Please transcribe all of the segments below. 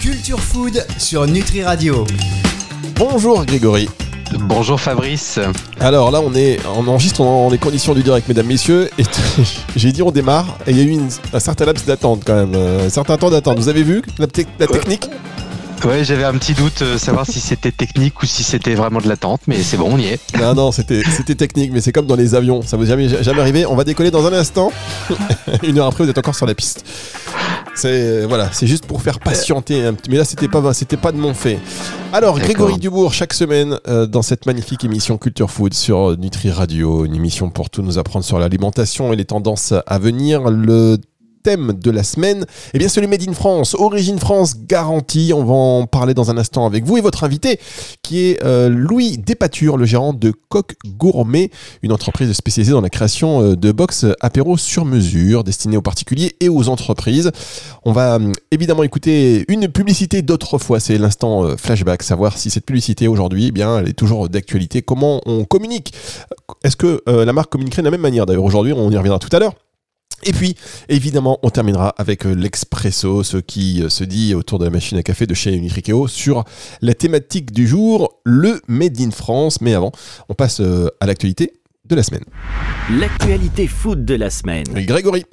Culture Food sur Nutri Radio. Bonjour Grégory. Bonjour Fabrice. Alors là, on est, on enregistre dans les conditions du direct, mesdames, messieurs. Et j'ai dit on démarre. Et il y a eu une- un certain laps d'attente quand même, euh, un certain temps d'attente. Vous avez vu la, te- la technique? Ouais, j'avais un petit doute, euh, savoir si c'était technique ou si c'était vraiment de l'attente, mais c'est bon, on y est. Non, non, c'était c'était technique, mais c'est comme dans les avions. Ça vous est jamais, jamais arrivé. On va décoller dans un instant. une heure après, vous êtes encore sur la piste. C'est voilà, c'est juste pour faire patienter un petit. Mais là, c'était pas, c'était pas de mon fait. Alors. Grégory Dubourg, chaque semaine euh, dans cette magnifique émission Culture Food sur Nutri Radio, une émission pour tout nous apprendre sur l'alimentation et les tendances à venir. Le thème de la semaine, eh bien, c'est le Made in France, Origine France garantie. On va en parler dans un instant avec vous et votre invité, qui est euh, Louis Despature, le gérant de Coq Gourmet, une entreprise spécialisée dans la création euh, de box apéro sur mesure, destinée aux particuliers et aux entreprises. On va hum, évidemment écouter une publicité d'autrefois, c'est l'instant euh, flashback, savoir si cette publicité aujourd'hui, eh bien, elle est toujours d'actualité. Comment on communique Est-ce que la marque communiquerait de la même manière D'ailleurs, aujourd'hui, on y reviendra tout à l'heure. Et puis, évidemment, on terminera avec euh, l'expresso, ce qui euh, se dit autour de la machine à café de chez Unitrikeo sur la thématique du jour, le Made in France. Mais avant, on passe euh, à l'actualité de la semaine. L'actualité food de la semaine. Grégory.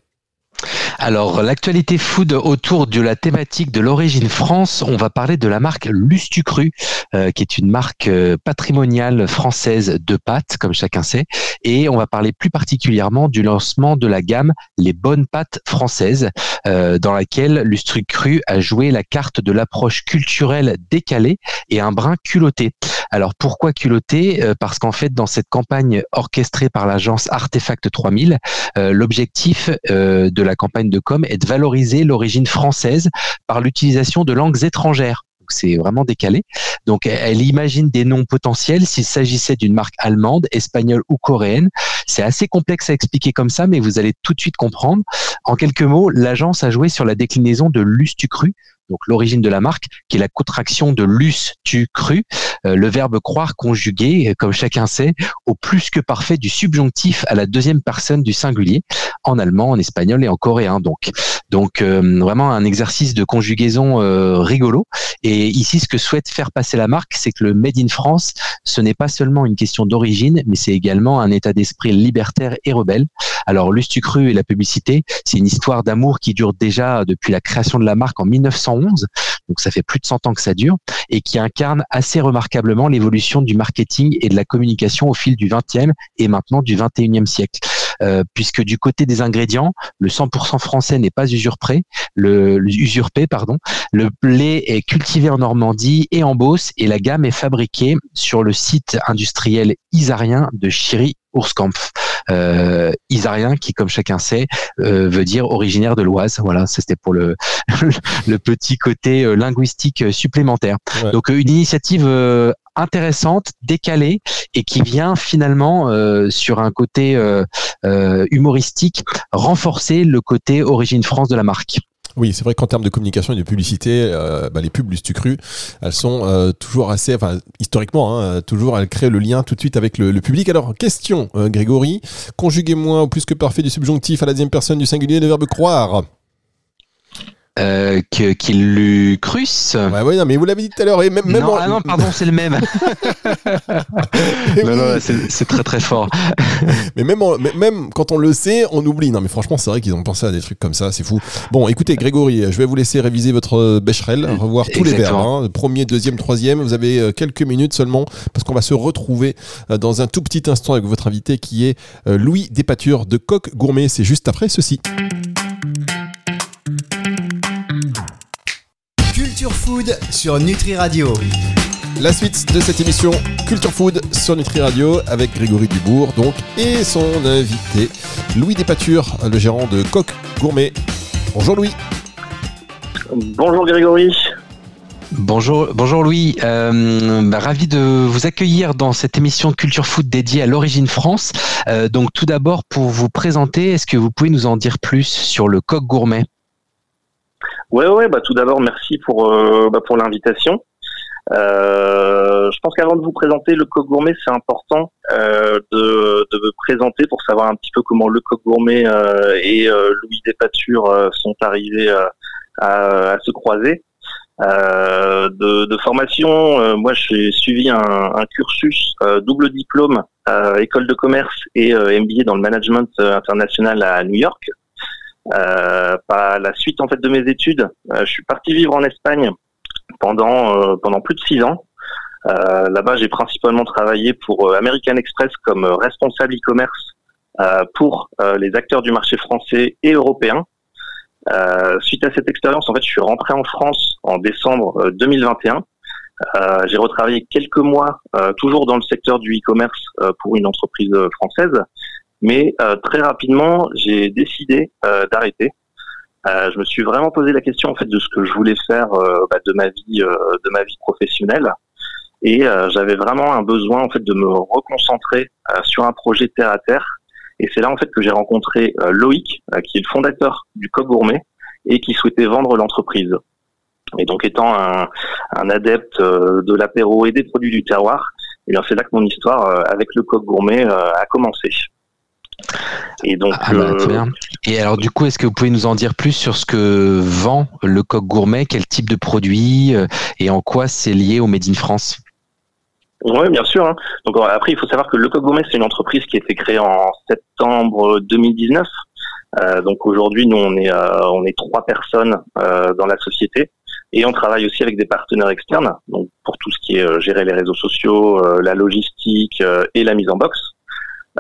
Alors, l'actualité food autour de la thématique de l'origine France, on va parler de la marque Lustucru, euh, qui est une marque euh, patrimoniale française de pâtes, comme chacun sait. Et on va parler plus particulièrement du lancement de la gamme Les Bonnes Pâtes Françaises, euh, dans laquelle Lustucru a joué la carte de l'approche culturelle décalée et un brin culotté. Alors pourquoi culotté? Euh, Parce qu'en fait, dans cette campagne orchestrée par l'agence Artefact 3000, euh, l'objectif euh, de la campagne de com est de valoriser l'origine française par l'utilisation de langues étrangères. C'est vraiment décalé. Donc, elle imagine des noms potentiels s'il s'agissait d'une marque allemande, espagnole ou coréenne. C'est assez complexe à expliquer comme ça, mais vous allez tout de suite comprendre. En quelques mots, l'agence a joué sur la déclinaison de lustucru, donc l'origine de la marque, qui est la contraction de lus tu cru, le verbe croire conjugué, euh, comme chacun sait, au plus que parfait du subjonctif à la deuxième personne du singulier, en allemand, en espagnol et en coréen. Donc, donc euh, vraiment un exercice de conjugaison euh, rigolo. Et ici, ce que souhaite faire passer la marque, c'est que le Made in France, ce n'est pas seulement une question d'origine, mais c'est également un état d'esprit libertaire et rebelle. Alors, Lustucru et la publicité, c'est une histoire d'amour qui dure déjà depuis la création de la marque en 1911. Donc, ça fait plus de 100 ans que ça dure et qui incarne assez remarquablement l'évolution du marketing et de la communication au fil du 20e et maintenant du 21e siècle. Euh, puisque du côté des ingrédients, le 100% français n'est pas usurpé, le, usurpé, pardon. Le blé est cultivé en Normandie et en Beauce et la gamme est fabriquée sur le site industriel isarien de Chiry Ourskampf. Euh, isarien qui, comme chacun sait, euh, veut dire originaire de l'Oise. Voilà, ça, c'était pour le, le petit côté euh, linguistique supplémentaire. Ouais. Donc euh, une initiative euh, intéressante, décalée et qui vient finalement euh, sur un côté euh, euh, humoristique renforcer le côté origine France de la marque. Oui, c'est vrai qu'en termes de communication et de publicité, euh, bah, les pubs Lustucru, elles sont euh, toujours assez, enfin historiquement, hein, toujours elles créent le lien tout de suite avec le, le public. Alors question, euh, Grégory, conjuguez-moi au plus que parfait du subjonctif à la deuxième personne du singulier le verbe croire. Euh, que- qu'il crusse. Ouais, ouais, non, mais vous l'avez dit tout à l'heure et même, même non, en- ah non, pardon, c'est le même. Non, non, c'est très très fort. mais même, en- même quand on le sait, on oublie. Non, mais franchement, c'est vrai qu'ils ont pensé à des trucs comme ça, c'est fou. Bon, écoutez, Grégory, je vais vous laisser réviser votre euh, Becherel, revoir tous les verbes. Hein. Premier, deuxième, troisième. Vous avez euh, quelques minutes seulement parce qu'on va se retrouver euh, dans un tout petit instant avec votre invité qui est Louis Despature de Coq Gourmet. C'est juste après ceci. Food sur Nutri Radio. La suite de cette émission Culture Food sur Nutri Radio avec Grégory Dubourg donc et son invité Louis Despature, le gérant de Coq Gourmet. Bonjour Louis. Bonjour Grégory. Bonjour, bonjour Louis. Euh, bah, ravi de vous accueillir dans cette émission Culture Food dédiée à l'origine France. Euh, donc tout d'abord pour vous présenter, est-ce que vous pouvez nous en dire plus sur le coq gourmet? Ouais, ouais, bah tout d'abord merci pour euh, bah, pour l'invitation. Euh, je pense qu'avant de vous présenter le coq gourmet, c'est important euh, de, de me présenter pour savoir un petit peu comment le coq gourmet et Louis Despatures sont arrivés à, à se croiser. Euh, de, de formation, euh, moi j'ai suivi un, un cursus euh, double diplôme, école de commerce et MBA dans le management international à New York. Euh, par la suite en fait de mes études, euh, je suis parti vivre en Espagne pendant euh, pendant plus de six ans. Là-bas, j'ai principalement travaillé pour American Express comme responsable e-commerce pour les acteurs du marché français et européen. Euh, suite à cette expérience, en fait, je suis rentré en France en décembre euh, 2021. Euh, j'ai retravaillé quelques mois, euh, toujours dans le secteur du e-commerce pour une entreprise française, mais euh, très rapidement, j'ai décidé euh, d'arrêter. Euh, je me suis vraiment posé la question en fait de ce que je voulais faire bah, de ma vie, de ma vie professionnelle, et j'avais vraiment un besoin en fait de me reconcentrer sur un projet terre à terre. Et c'est là en fait que j'ai rencontré Loïc, qui est le fondateur du Coq Gourmet et qui souhaitait vendre l'entreprise. Et donc étant un, un adepte de l'apéro et des produits du terroir, et bien c'est là que mon histoire avec le Coq Gourmet a commencé. Et donc Ah bah, euh, très bien. Et alors du coup, est-ce que vous pouvez nous en dire plus sur ce que vend le coq gourmet, quel type de produit euh, et en quoi c'est lié au Made in France? Oui, bien sûr. hein. Donc euh, après, il faut savoir que Le Coq Gourmet, c'est une entreprise qui a été créée en septembre 2019. Euh, donc aujourd'hui, nous, on est, euh, on est trois personnes euh, dans la société et on travaille aussi avec des partenaires externes. Donc pour tout ce qui est gérer les réseaux sociaux, la logistique et la mise en box.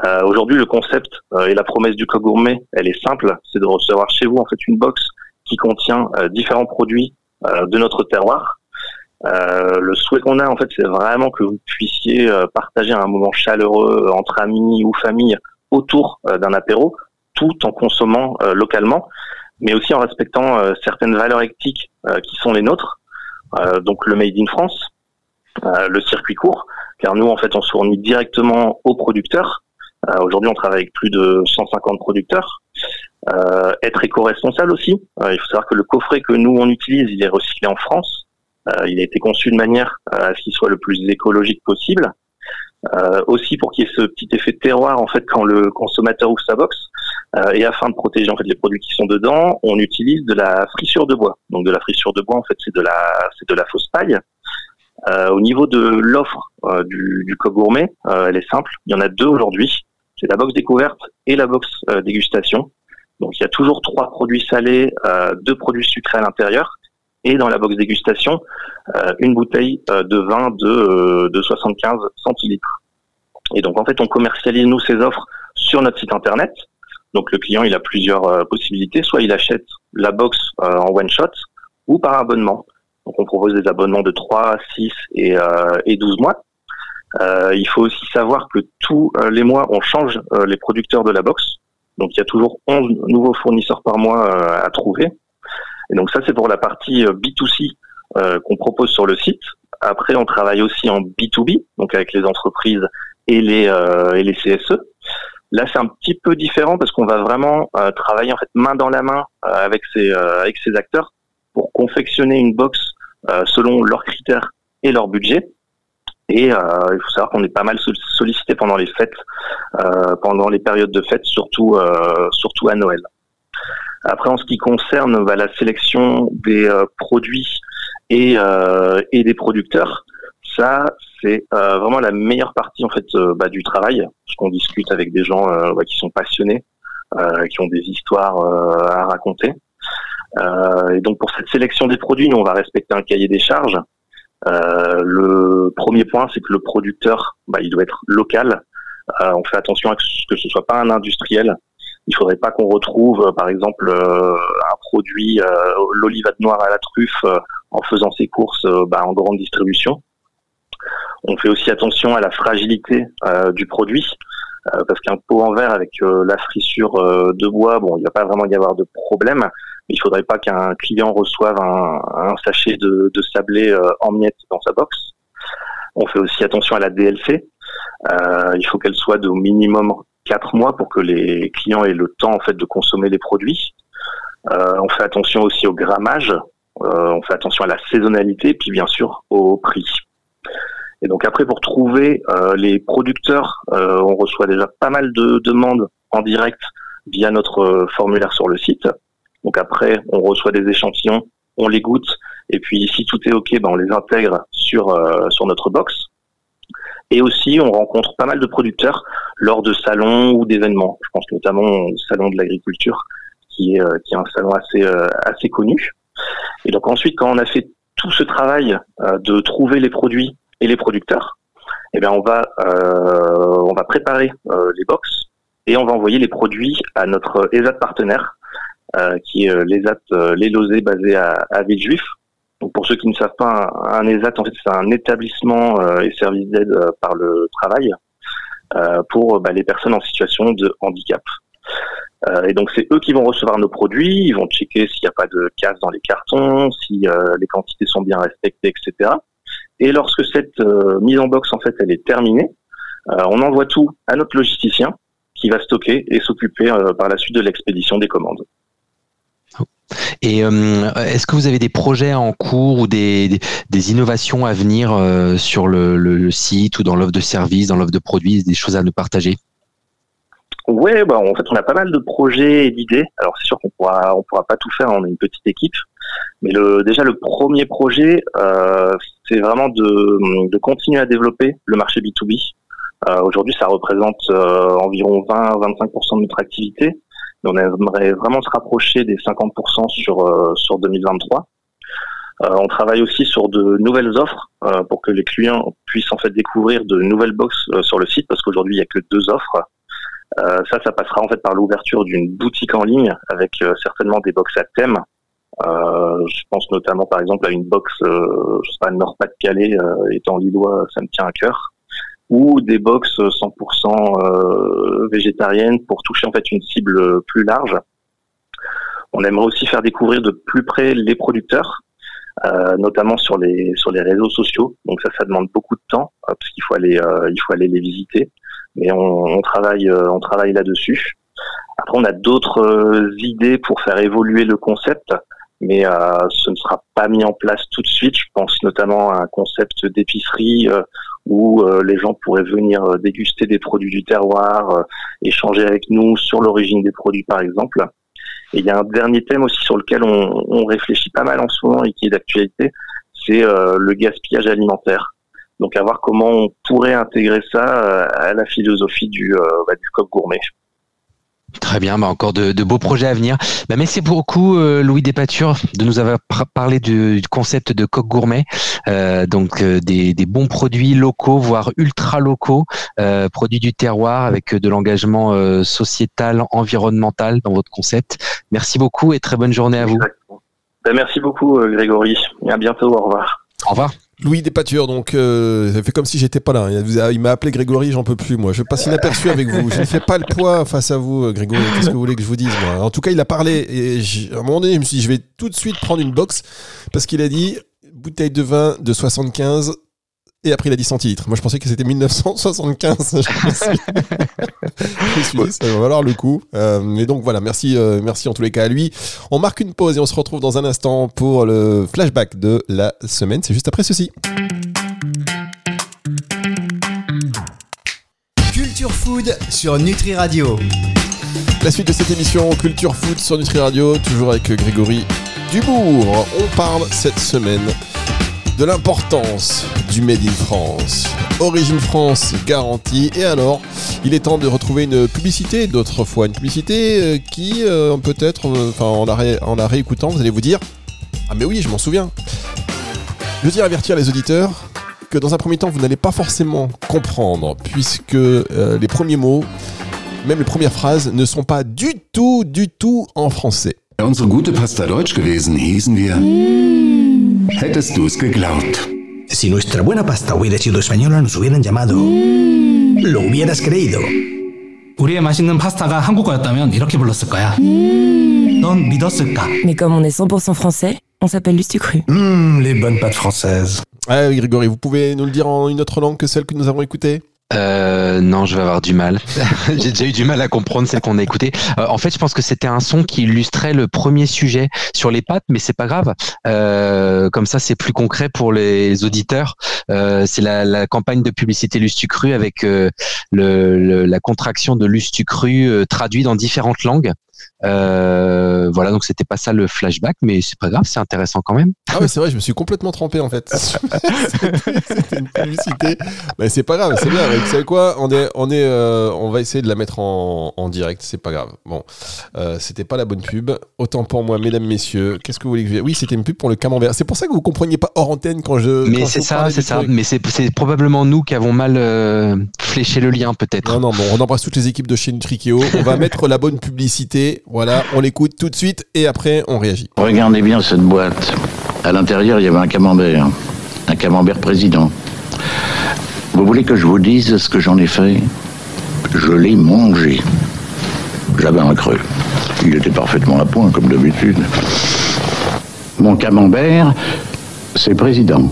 Euh, aujourd'hui, le concept euh, et la promesse du Coq Gourmet, elle est simple, c'est de recevoir chez vous en fait une box qui contient euh, différents produits euh, de notre terroir. Euh, le souhait qu'on a en fait, c'est vraiment que vous puissiez euh, partager un moment chaleureux entre amis ou famille autour d'un apéro, tout en consommant localement, mais aussi en respectant certaines valeurs éthiques qui sont les nôtres. Donc le Made in France, le circuit court, car nous en fait on fournit directement aux producteurs. Euh, Aujourd'hui, on travaille avec plus de 150 producteurs. Euh, être éco-responsable aussi. Euh, il faut savoir que le coffret que nous on utilise, il est recyclé en France. Euh, il a été conçu de manière à ce qu'il soit le plus écologique possible. Euh, aussi pour qu'il y ait ce petit effet de terroir en fait quand le consommateur ouvre sa box. Euh, et afin de protéger en fait les produits qui sont dedans, on utilise de la frissure de bois. Donc de la frissure de bois en fait c'est de la c'est de la fausse paille. Au niveau de l'offre du, du coq gourmet, elle est simple. Il y en a deux aujourd'hui. C'est la box découverte et la box euh, dégustation. Donc il y a toujours trois produits salés, euh, deux produits sucrés à l'intérieur. Et dans la box dégustation, euh, une bouteille de vin de, de 75 centilitres. Et donc en fait, on commercialise nous ces offres sur notre site internet. Donc le client, il a plusieurs possibilités. Soit il achète la box en one shot ou par abonnement. Donc on propose des abonnements de 3, 6 et, et 12 mois. Euh, il faut aussi savoir que tous euh, les mois, on change euh, les producteurs de la box. Donc il y a toujours 11 nouveaux fournisseurs par mois euh, à trouver. Et donc ça, c'est pour la partie euh, B2C euh, qu'on propose sur le site. Après, on travaille aussi en B2B, donc avec les entreprises et les, et les CSE. Là, c'est un petit peu différent parce qu'on va vraiment euh, travailler en fait main dans la main euh, avec ces euh, avec ces acteurs pour confectionner une box selon leurs critères et leur budget. Et euh, il faut savoir qu'on est pas mal sol- sollicité pendant les fêtes, euh, pendant les périodes de fêtes, surtout euh, surtout à Noël. Après, en ce qui concerne bah, la sélection des produits et, des producteurs, ça c'est vraiment la meilleure partie en fait bah, du travail, parce qu'on discute avec des gens bah, qui sont passionnés, qui ont des histoires à raconter. Et donc pour cette sélection des produits, nous on va respecter un cahier des charges. Euh, le premier point, c'est que le producteur, bah, il doit être local. Euh, on fait attention à ce que ce soit pas un industriel. Il faudrait pas qu'on retrouve, euh, par exemple, un produit, l'olivade noire à la truffe, en faisant ses courses bah, en grande distribution. On fait aussi attention à la fragilité euh, du produit, euh, parce qu'un pot en verre avec euh, la frissure de bois, bon, il va pas vraiment y avoir de problème, il faudrait pas qu'un client reçoive un, sachet de, de sablé euh, en miettes dans sa box. On fait aussi attention à la DLC. Euh, il faut qu'elle soit d'au minimum 4 mois pour que les clients aient le temps en fait de consommer les produits. Euh, on fait attention aussi au grammage. on fait attention à la saisonnalité, puis bien sûr au prix. Et donc après, pour trouver les producteurs, on reçoit déjà pas mal de demandes en direct via notre formulaire sur le site. Donc après, on reçoit des échantillons, on les goûte, et puis si tout est ok, ben on les intègre sur sur notre box. Et aussi, on rencontre pas mal de producteurs lors de salons ou d'événements. Je pense notamment au salon de l'agriculture, qui est, euh, qui est un salon assez, euh, assez connu. Et donc ensuite, quand on a fait tout ce travail euh, de trouver les produits et les producteurs, eh bien on va, on va préparer les box et on va envoyer les produits à notre ESAT partenaire, qui est l'ESAT Les Losés basé à, à Villejuif, donc pour ceux qui ne savent pas, un, ESAT, en fait, c'est un établissement euh, et service d'aide euh, par le travail euh, pour bah, les personnes en situation de handicap. et donc c'est eux qui vont recevoir nos produits, ils vont checker s'il n'y a pas de casse dans les cartons, si les quantités sont bien respectées, etc. Et lorsque cette mise en box en fait elle est terminée, on envoie tout à notre logisticien qui va stocker et s'occuper par la suite de l'expédition des commandes. Et euh, est-ce que vous avez des projets en cours ou des, innovations à venir euh, sur le, site ou dans l'offre de services, dans l'offre de produits, des choses à nous partager? Oui, bah, en fait, on a pas mal de projets et d'idées. Alors, c'est sûr qu'on pourra, on pourra pas tout faire. On est une petite équipe, mais le, déjà le premier projet, euh, c'est vraiment de, de, continuer à développer le marché B2B. Euh, Aujourd'hui, ça représente environ 20-25% de notre activité on aimerait vraiment se rapprocher des 50% sur euh, sur 2023. Euh, on travaille aussi sur de nouvelles offres euh, pour que les clients puissent en fait découvrir de nouvelles boxes sur le site parce qu'aujourd'hui il n'y a que deux offres. ça, ça passera en fait par l'ouverture d'une boutique en ligne avec certainement des box à thème. je pense notamment par exemple à une box, je sais pas, Nord-Pas-de-Calais, étant lillois, ça me tient à cœur ou des box 100% euh, végétariennes pour toucher en fait une cible plus large. On aimerait aussi faire découvrir de plus près les producteurs, euh, notamment sur les sur les réseaux sociaux. Donc ça, ça demande beaucoup de temps euh, parce qu'il faut aller il faut aller les visiter. Mais on, travaille on travaille là-dessus. Après, on a d'autres idées pour faire évoluer le concept, mais ce ne sera pas mis en place tout de suite. Je pense notamment à un concept d'épicerie où euh, les gens pourraient venir euh, déguster des produits du terroir, euh, échanger avec nous sur l'origine des produits par exemple. Et il y a un dernier thème aussi sur lequel on, on réfléchit pas mal en ce moment et qui est d'actualité, c'est le gaspillage alimentaire. Donc à voir comment on pourrait intégrer ça à la philosophie du, bah, du coq gourmet. Très bien, bah encore de, beaux projets à venir. Bah merci beaucoup euh, Louis Despatures de nous avoir parlé du, concept de coq gourmet, euh, donc euh, des, bons produits locaux, voire ultra locaux, produits du terroir avec de l'engagement sociétal, environnemental dans votre concept. Merci beaucoup et très bonne journée à vous. Ben, merci beaucoup Grégory. à bientôt. Au revoir. Au revoir. Louis Despatures, donc euh, ça fait comme si j'étais pas là. Il m'a appelé Grégory, j'en peux plus moi. Je passe inaperçu avec vous. Je ne fais pas le poids face à vous, euh, Grégory. Qu'est-ce que vous voulez que je vous dise moi? En tout cas, il a parlé et à un moment donné, je me suis dit, je vais tout de suite prendre une box parce qu'il a dit bouteille de vin de 75 et après, il a dit centilitres. Moi, je pensais que c'était 1975. je me suis dit, ça va valoir le coup. Euh, et donc, voilà, merci, euh, merci en tous les cas à lui. On marque une pause et on se retrouve dans un instant pour le flashback de la semaine. C'est juste après ceci. Culture Food sur Nutri Radio. La suite de cette émission Culture Food sur Nutri Radio, toujours avec Grégory Dubourg. On parle cette semaine de l'importance du Made in France. Origine France garantie. Et alors, il est temps de retrouver une publicité d'autrefois. Une publicité euh, qui, euh, peut-être, euh, en, la en la réécoutant, vous allez vous dire Ah, mais oui, je m'en souviens. Je tiens à avertir les auditeurs que dans un premier temps, vous n'allez pas forcément comprendre, puisque les premiers mots, même les premières phrases, ne sont pas du tout, du tout en français. Unsere gute Pasta Deutsch gewesen, hießen wir. Hättest du es geglaubt? Si nuestra buena pasta hubiera sido española, nos hubieran llamado. Lo hubieras creído. 우리의 맛있는 파스타가 한국어였다면 이렇게 불렀을 거야. 넌 믿었을까? Mais comme on est 100% français, on s'appelle Lustucru. Hum, les bonnes pâtes françaises. Ah oui, Grégory, vous pouvez nous le dire en une autre langue que celle que nous avons écoutée Euh, non, je vais avoir du mal. J'ai déjà eu du mal à comprendre celle qu'on a écoutée. Euh, en fait, je pense que c'était un son qui illustrait le premier sujet sur les pattes, mais c'est pas grave. Euh, comme ça, c'est plus concret pour les auditeurs. C'est la, campagne de publicité Lustucru avec la contraction de Lustucru euh, traduit dans différentes langues. Euh, voilà, donc c'était pas ça le flashback, mais c'est pas grave, c'est intéressant quand même. Ah ouais, c'est vrai, je me suis complètement trompé en fait. c'était une publicité. Mais c'est pas grave, c'est bien. Vous savez quoi On est, on est, euh, on va essayer de la mettre en, en direct. C'est pas grave. Bon, euh, c'était pas la bonne pub. Autant pour moi, mesdames, messieurs. Qu'est-ce que vous voulez que je Oui, c'était une pub pour le camembert. C'est pour ça que vous compreniez pas hors antenne quand je. Mais c'est ça, c'est ça. Mais c'est probablement nous qui avons mal fléché le lien, peut-être. Non, non, bon, on embrasse toutes les équipes de chez Nutrikeo. On va mettre la bonne publicité. Voilà, on l'écoute tout de suite et après on réagit. Regardez bien cette boîte. À l'intérieur, il y avait un camembert. Un camembert président. Vous voulez que je vous dise ce que j'en ai fait? Je l'ai mangé. J'avais un creux. Il était parfaitement à point, comme d'habitude. Mon camembert, c'est président.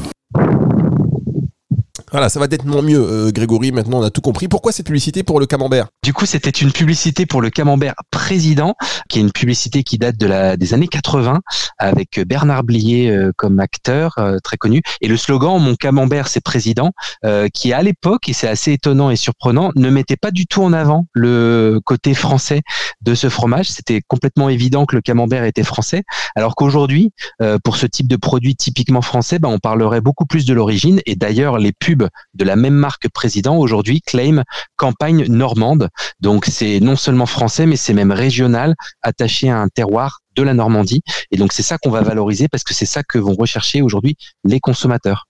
Voilà, ça va nettement mieux, euh, Grégory. Maintenant, on a tout compris. Pourquoi cette publicité pour le camembert? Du coup, c'était une publicité pour le camembert président, qui est une publicité qui date de la, des années 80, avec Bernard Blier euh, comme acteur euh, très connu. Et le slogan "Mon camembert, c'est président", euh, qui à l'époque, et c'est assez étonnant et surprenant, ne mettait pas du tout en avant le côté français de ce fromage. C'était complètement évident que le camembert était français, alors qu'aujourd'hui, euh, pour ce type de produit typiquement français, ben, on parlerait beaucoup plus de l'origine. Et d'ailleurs, les pubs de la même marque président aujourd'hui claim campagne normande. Donc c'est non seulement français, mais c'est même régional, attaché à un terroir de la Normandie. Et donc c'est ça qu'on va valoriser parce que c'est ça que vont rechercher aujourd'hui les consommateurs.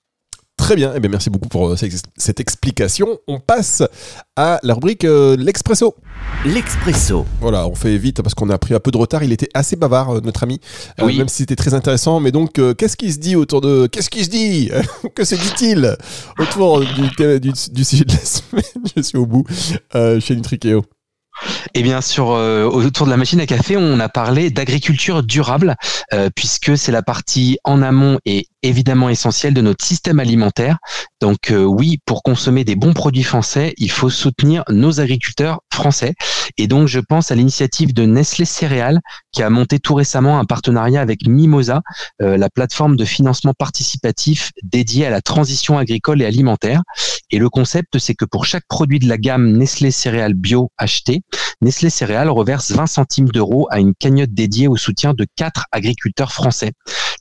Très bien, eh bien, merci beaucoup pour euh, cette explication. On passe à la rubrique euh, L'Expresso. L'Expresso. Voilà, on fait vite parce qu'on a pris un peu de retard. Il était assez bavard, euh, notre ami, euh, même si c'était très intéressant. Mais donc, euh, qu'est-ce qui se dit autour de. Qu'est-ce qui se dit? Que se dit-il autour du, thème- du, du sujet de la semaine? Je suis au bout chez Nutrikeo. Eh bien, sur euh, autour de la machine à café, on a parlé d'agriculture durable, euh, puisque c'est la partie en amont et évidemment essentielle de notre système alimentaire. Donc euh, oui, pour consommer des bons produits français, il faut soutenir nos agriculteurs français. Et donc je pense à l'initiative de Nestlé Céréales, qui a monté tout récemment un partenariat avec Mimosa, la plateforme de financement participatif dédiée à la transition agricole et alimentaire. Et le concept, c'est que pour chaque produit de la gamme Nestlé Céréales Bio acheté, Nestlé Céréales reverse 20 centimes d'euros à une cagnotte dédiée au soutien de quatre agriculteurs français.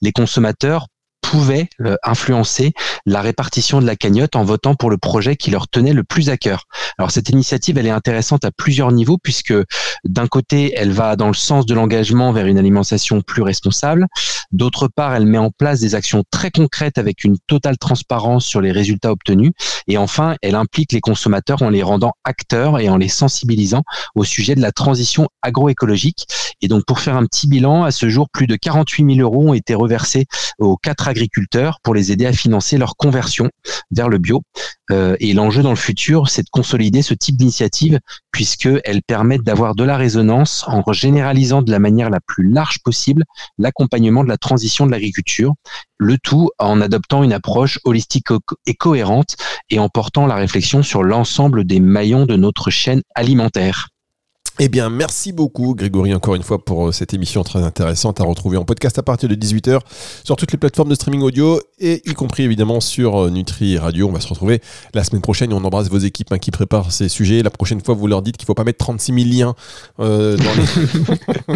Les consommateurs pouvaient euh, influencer la répartition de la cagnotte en votant pour le projet qui leur tenait le plus à cœur. Alors cette initiative, elle est intéressante à plusieurs niveaux puisque d'un côté, elle va dans le sens de l'engagement vers une alimentation plus responsable. D'autre part, elle met en place des actions très concrètes avec une totale transparence sur les résultats obtenus. Et enfin, elle implique les consommateurs en les rendant acteurs et en les sensibilisant au sujet de la transition agroécologique. Et donc, pour faire un petit bilan, à ce jour, plus de 48 000 euros ont été reversés aux quatre agriculteurs pour les aider à financer leur conversion vers le bio. Euh, et l'enjeu dans le futur, c'est de consolider ce type d'initiative puisqu'elles permettent d'avoir de la résonance en généralisant de la manière la plus large possible l'accompagnement de la transition de l'agriculture, le tout en adoptant une approche holistique et cohérente et en portant la réflexion sur l'ensemble des maillons de notre chaîne alimentaire. Eh bien, merci beaucoup, Grégory, encore une fois, pour euh, cette émission très intéressante à retrouver en podcast à partir de 18h sur toutes les plateformes de streaming audio et y compris évidemment sur euh, Nutri Radio. On va se retrouver la semaine prochaine et on embrasse vos équipes hein, qui préparent ces sujets. La prochaine fois, vous leur dites qu'il ne faut pas mettre 36 000 liens euh, dans les.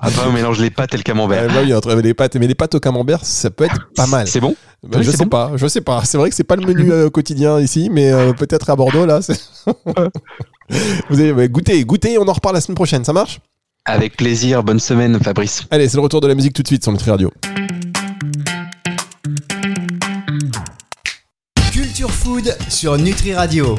Après, on mélange les pâtes et le camembert. Bah oui, entre les pâtes, mais les pâtes au camembert, ça peut être pas mal. C'est bon Bah, Oui, je sais bon. pas, je sais pas. C'est vrai que c'est pas le menu euh, quotidien ici, mais euh, peut-être à Bordeaux là. Vous allez ouais, goûter, goûter. On en reparle la semaine prochaine. Ça marche? Avec plaisir. Bonne semaine, Fabrice. Allez, c'est le retour de la musique tout de suite sur Nutri Radio. Culture Food sur Nutri Radio.